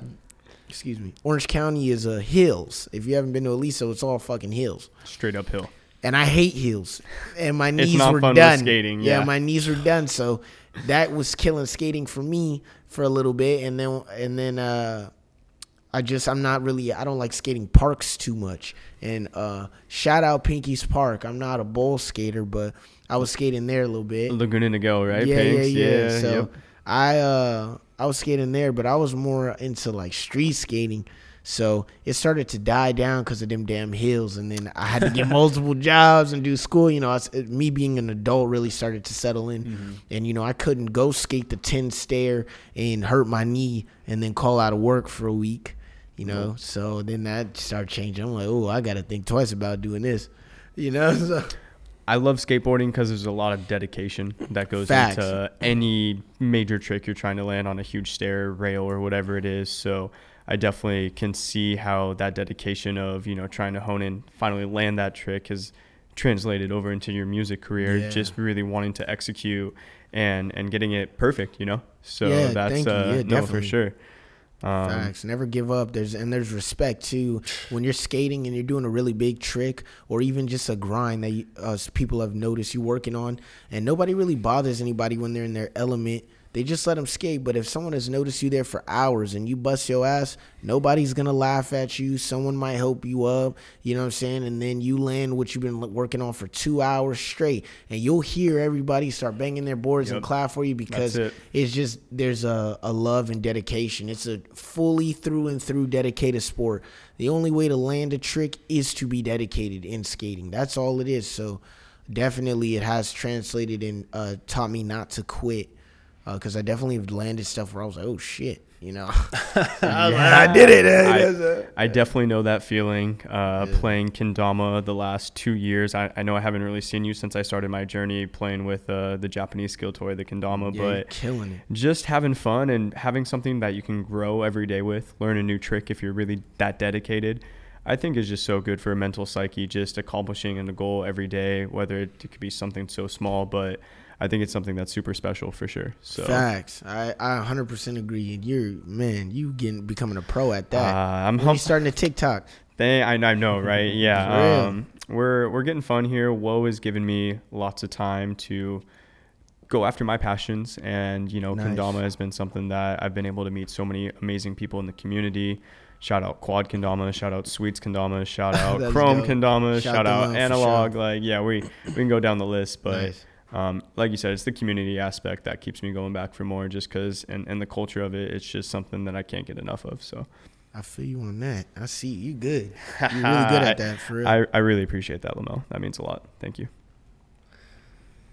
excuse me, Orange County is uh, hills. If you haven't been to Aliso, it's all fucking hills straight uphill. and I hate heels. And my knees not were fun with done. skating, yeah. yeah. my knees were done. So that was killing skating for me for a little bit, and then and then uh, I just I'm not really I don't like skating parks too much. And uh, shout out Pinky's Park. I'm not a bowl skater, but I was skating there a little bit. Laguna Niguel, right? Yeah, Pinks? yeah, yeah. So yep. I uh I was skating there, but I was more into like street skating. So it started to die down because of them damn hills, and then I had to get multiple jobs and do school. You know, was, it- me being an adult really started to settle in, Mm-hmm. and you know I couldn't go skate the ten stair and hurt my knee and then call out of work for a week. You know, so then that started changing. I'm like, oh, I got to think twice about doing this. You know, so I love skateboarding because there's a lot of dedication that goes Facts. into any major trick you're trying to land on a huge stair, rail, or whatever it is. So I definitely can see how that dedication of you know trying to hone in, finally land that trick has translated over into your music career. Yeah. Just really wanting to execute and and getting it perfect, you know. So Yeah, that's thank you. uh, Yeah, no for sure. Um, Facts. Never give up. There's and there's respect too when you're skating and you're doing a really big trick or even just a grind that you, people have noticed you working on, and nobody really bothers anybody when they're in their element. They just let them skate. But if someone has noticed you there for hours and you bust your ass, nobody's gonna laugh at you. Someone might help you up. You know what I'm saying? And then you land what you've been working on for two hours straight, and you'll hear everybody start banging their boards and clap for you because it. it's just there's a, a love and dedication. It's a fully through and through dedicated sport. The only way to land a trick is to be dedicated in skating. That's all it is. So definitely it has translated and uh, taught me not to quit. Because I definitely have landed stuff where I was like, oh shit, you know. I, was I did it. I, I definitely know that feeling. Uh, Playing kendama the last two years. I, I know I haven't really seen you since I started my journey playing with uh, the Japanese skill toy, the kendama, Yeah, but killing it. just having fun and having something that you can grow every day with, learn a new trick if you're really that dedicated. I think is just so good for a mental psyche, just accomplishing a goal every day, whether it could be something so small, but I think it's something that's super special for sure. So Facts. I, I 100% agree. And you're, man, you getting becoming a pro at uh, that. I'm when you hump- starting a TikTok. They, I, I know, right? Yeah. Um, we're we're getting fun here. Whoa has given me lots of time to go after my passions, and you know, Nice. kendama has been something that I've been able to meet so many amazing people in the community. Shout out Quad Kendama, shout out Sweets Kendama, shout out Krom dope. Kendama, Shout shout, out out Analog. sure. Like, yeah, we we can go down the list, but Nice. Um, like you said, it's the community aspect that keeps me going back for more, just because and and the culture of it, it's just something that I can't get enough of. So. I feel you on that. I see you good. You're really good at that for real. I, I really appreciate that, Lamel. That means a lot. Thank you.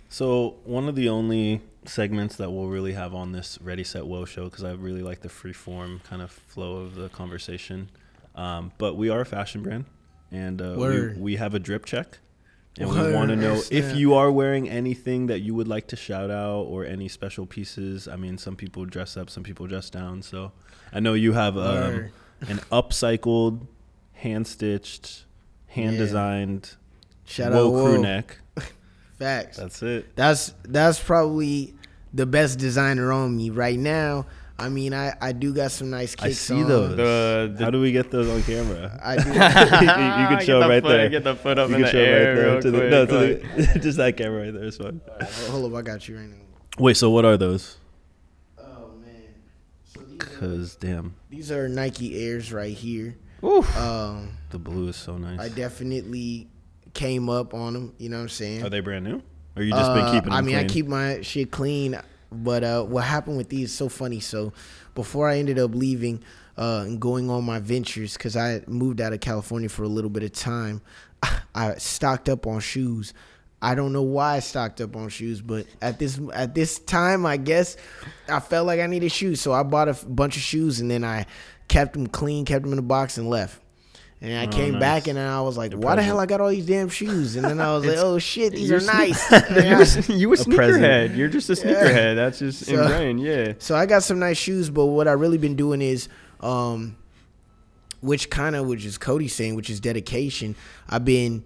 So one of the only segments that we'll really have on this Ready Set Whoa show because I really like the free form kind of flow of the conversation. Um, but we are a fashion brand, and uh, we, we have a drip check, and we want to know if you are wearing anything that you would like to shout out or any special pieces. I mean, some people dress up, some people dress down. So I know you have um, an upcycled, hand stitched, hand Yeah. designed Shout out crew Whoa. neck. Facts. That's it. That's that's probably the best designer on me right now. I mean, I, I do got some nice kicks. I see on. those. The- the- How do we get those on camera? I do. you can show the right foot- there. Get the foot up you in can the show air right there real to the no to the just that camera right there is fine. Hold up, I got you right now. Wait, so what are those? Oh man, so these are, Cause damn, these are Nike Airs right here. Oof. Um, the blue is so nice. I definitely came up on them. You know what I'm saying? Are they brand new? Or you just been Uh, keeping them I mean, clean? I keep my shit clean, but uh, what happened with these is so funny. So before I ended up leaving uh, and going on my ventures, because I moved out of California for a little bit of time, I stocked up on shoes. I don't know why I stocked up on shoes, but at this at this time, I guess I felt like I needed shoes, so I bought a bunch of shoes and then I kept them clean, kept them in a box, and left. And I Oh, came nice. back and then I was like, Your "Why the hell I got all these damn shoes?" And then I was like, "Oh shit, these You're sne- nice." you, And I- a, you a present. sneakerhead. You're just a sneakerhead. That's just So- ingrained. Yeah. So I got some nice shoes, but what I really been doing is, um, which kind of which is Cody saying, which is dedication. I've been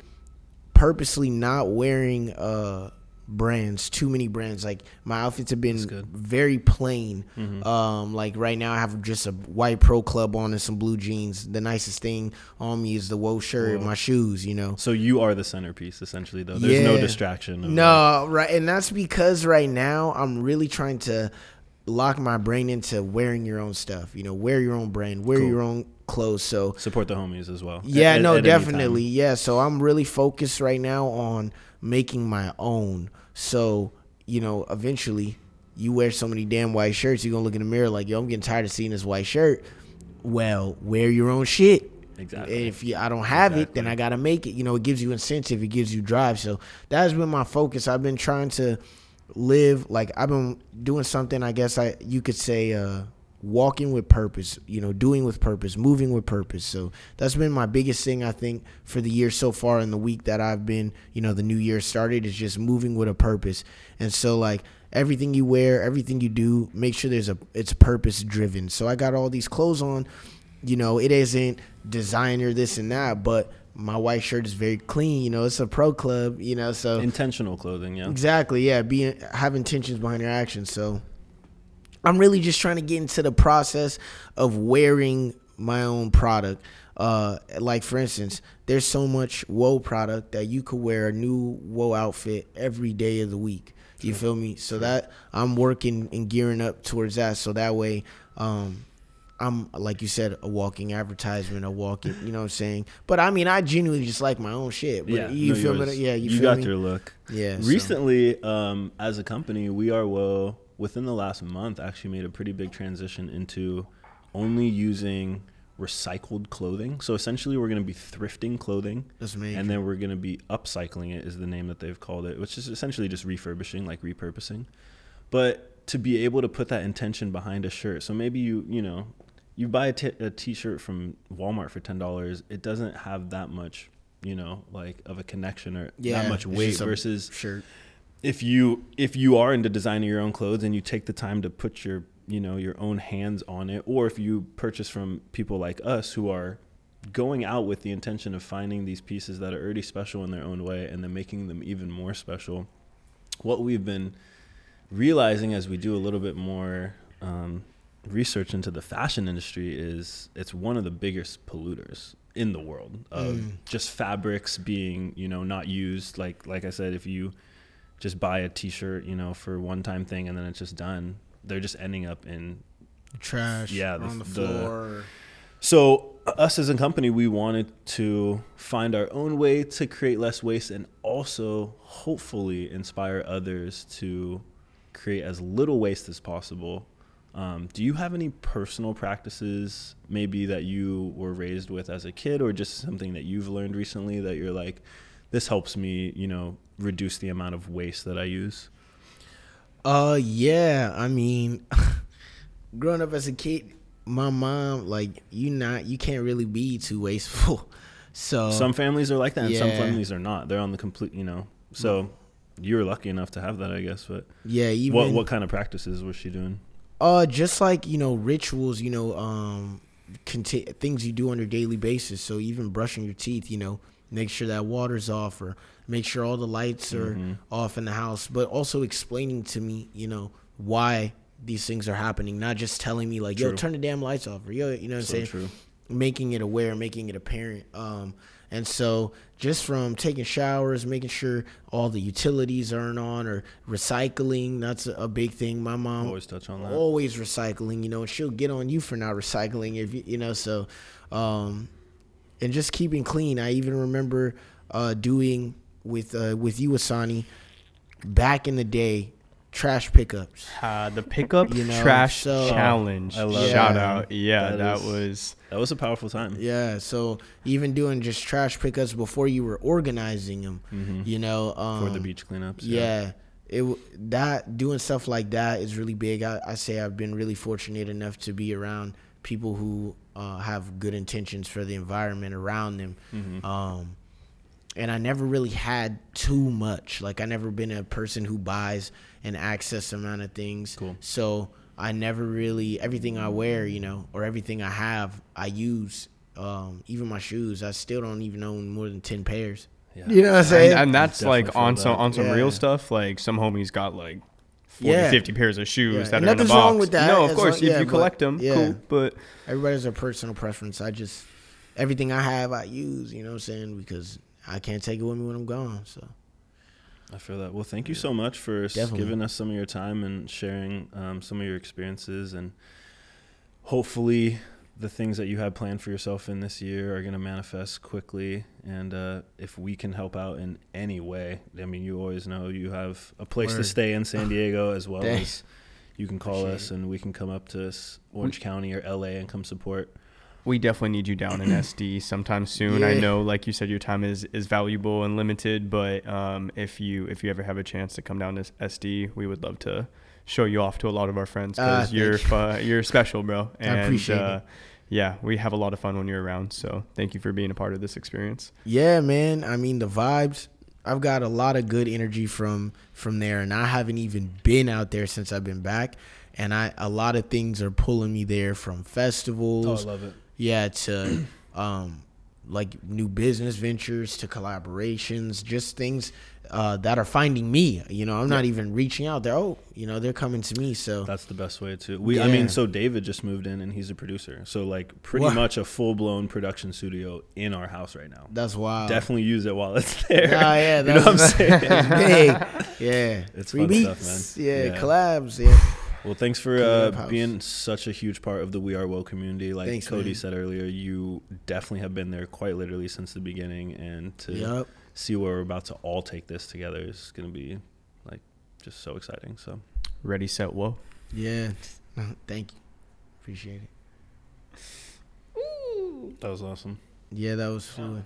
purposely not wearing uh brands, too many brands. Like my outfits have been very plain. Mhm. Um, like right now I have just a white pro club on and some blue jeans. The nicest thing on me is the Whoa shirt, Whoa. my shoes. You know. so you are the centerpiece, essentially, though. There's no distraction. No, right, and that's because right now I'm really trying to lock my brain into wearing your own stuff. You know, wear your own brand, wear Cool. your own clothes. So support the homies as well. yeah, At- no, at definitely, yeah. So I'm really focused right now on making my own. So you know, eventually, you wear so many damn white shirts, you're gonna look in the mirror like, yo, I'm getting tired of seeing this white shirt. Well, wear your own shit. Exactly. And if you, I don't have it, then I gotta make it. You know, it gives you incentive, it gives you drive. So that's been my focus. I've been trying to live like I've been doing something. I guess I you could say uh, walking with purpose. You know, doing with purpose, moving with purpose. So that's been my biggest thing. I think for the year so far in the week that I've been, you know, the new year started is just moving with a purpose. And so like everything you wear, everything you do, make sure there's a it's purpose driven. So I got all these clothes on you know, it isn't designer this and that, but my white shirt is very clean. You know, it's a pro club. You know, so Intentional clothing, yeah. exactly, yeah, being have intentions behind your actions. So I'm really just trying to get into the process of wearing my own product. Uh, like for instance, there's so much Whoa product that you could wear a new Whoa outfit every day of the week. You feel me? So that I'm working and gearing up towards that. So that way, um, I'm like you said, a walking advertisement, a walking, you know what I'm saying? But I mean, I genuinely just like my own shit. But Yeah, you no, feel yours. me? Yeah, you, you got me? your look. Yeah. so- Recently, um, as a company, we are well within the last month actually made a pretty big transition into only using recycled clothing. So essentially, we're going to be thrifting clothing, and then we're going to be upcycling it is the name that they've called it, which is essentially just refurbishing, like repurposing. But to be able to put that intention behind a shirt, so maybe you you know you buy a t- a t-shirt from Walmart for ten dollars, it doesn't have that much you know like of a connection or yeah, that much weight versus shirt. If you if you are into designing your own clothes and you take the time to put your you know your own hands on it or if you purchase from people like us who are going out with the intention of finding these pieces that are already special in their own way and then making them even more special what we've been realizing as we do a little bit more um, research into the fashion industry is it's one of the biggest polluters in the world of Mm. just fabrics being you know not used like like i said if you just buy a t-shirt you know for one time thing and then it's just done they're just ending up in Trash. Yeah, the- on the the- floor. so us as a company, we wanted to find our own way to create less waste and also hopefully inspire others to create as little waste as possible. Um, do you have any personal practices, maybe that you were raised with as a kid, or just something that you've learned recently that you're like, this helps me, you know, reduce the amount of waste that I use? Uh, yeah. I mean, growing up as a kid, my mom like you not you can't really be too wasteful. So some families are like that, and some families are not. They're on the complete, you know. So you're lucky enough to have that, I guess. But yeah, even what what kind of practices was she doing? Uh, just like you know, rituals. You know, um, conti- things you do on a daily basis. So even brushing your teeth. You know, make sure that water's off or make sure all the lights are Mm-hmm. off in the house, but also explaining to me, you know, why these things are happening, not just telling me like, yo, turn the damn lights off or yo, you know what I'm So saying? true. Making it aware, making it apparent. Um, and so just from taking showers, making sure all the utilities aren't on or recycling, that's a, a big thing. My mom Always touch on that. always recycling, you know, and she'll get on you for not recycling if you, you know, so um and just keeping clean. I even remember uh doing with uh with you Asani back in the day trash pickups. Uh, the pickup You know, trash so- challenge. I love Shout that. out. Yeah, That that, is- was That was a powerful time. Yeah, so even doing just trash pickups before you were organizing them, you know, um, For the beach cleanups. Yeah. It w- that doing stuff like that is really big. I, I say I've been really fortunate enough to be around people who uh, have good intentions for the environment around them. Mm-hmm. Um, and I never really had too much. Like I never been a person who buys an excess amount of things. Cool. So I never really everything I wear, you know, or everything I have, I use. Um, even my shoes, I still don't even own more than ten pairs. Yeah. You know what I'm saying? and, and that's Definitely like on some that. on some Yeah. real stuff. Like some homies got like 40, Yeah. 50 pairs of shoes Yeah. that And are in a box. wrong with that, No, of course, long- if yeah, you but- collect them, yeah. cool. But Everybody has a personal preference. I just everything I have, I use. You know what I'm saying? Because I can't take it with me when I'm gone. So I feel that. Well, thank you so much for Definitely. giving us some of your time and sharing um, some of your experiences. And hopefully, the things that you have planned for yourself in this year are going to manifest quickly. And uh, if we can help out in any way, I mean, you always know you have a place to stay in San Diego as well Thanks. as you can call Appreciate us and we can come up to Orange County or LA and come support. we definitely need you down in SD sometime soon. I know, like you said, your time is is valuable and limited. But um, if you if you ever have a chance to come down to SD, we would love to show you off to a lot of our friends Ah, because you're thank fu- you're special, bro. And, appreciate uh, it. Yeah, we have a lot of fun when you're around. So thank you for being a part of this experience. yeah, man. I mean the vibes. I've got a lot of good energy from from there, and I haven't even been out there since I've been back. And I a lot of things are pulling me there from festivals. Oh, I love it. yeah to um like new business ventures to collaborations just things uh that are finding me you know i'm not even reaching out there oh you know they're coming to me so That's the best way to. We, I mean, so David just moved in and he's a producer. So like, pretty Wow. much a full blown production studio in our house right now. that's wild Definitely use it while it's there. Ah, yeah you know what I'm saying? big yeah It's free fun beats stuff, man. yeah, Yeah. collabs yeah Well, thanks for uh, being such a huge part of the We Are Whoa community. Like Thanks, Cody man. said earlier, you definitely have been there quite literally since the beginning, and to yep see where we're about to all take this together is going to be like just so exciting. So Ready, set, whoa. yeah thank you appreciate it that was awesome. yeah that was fluid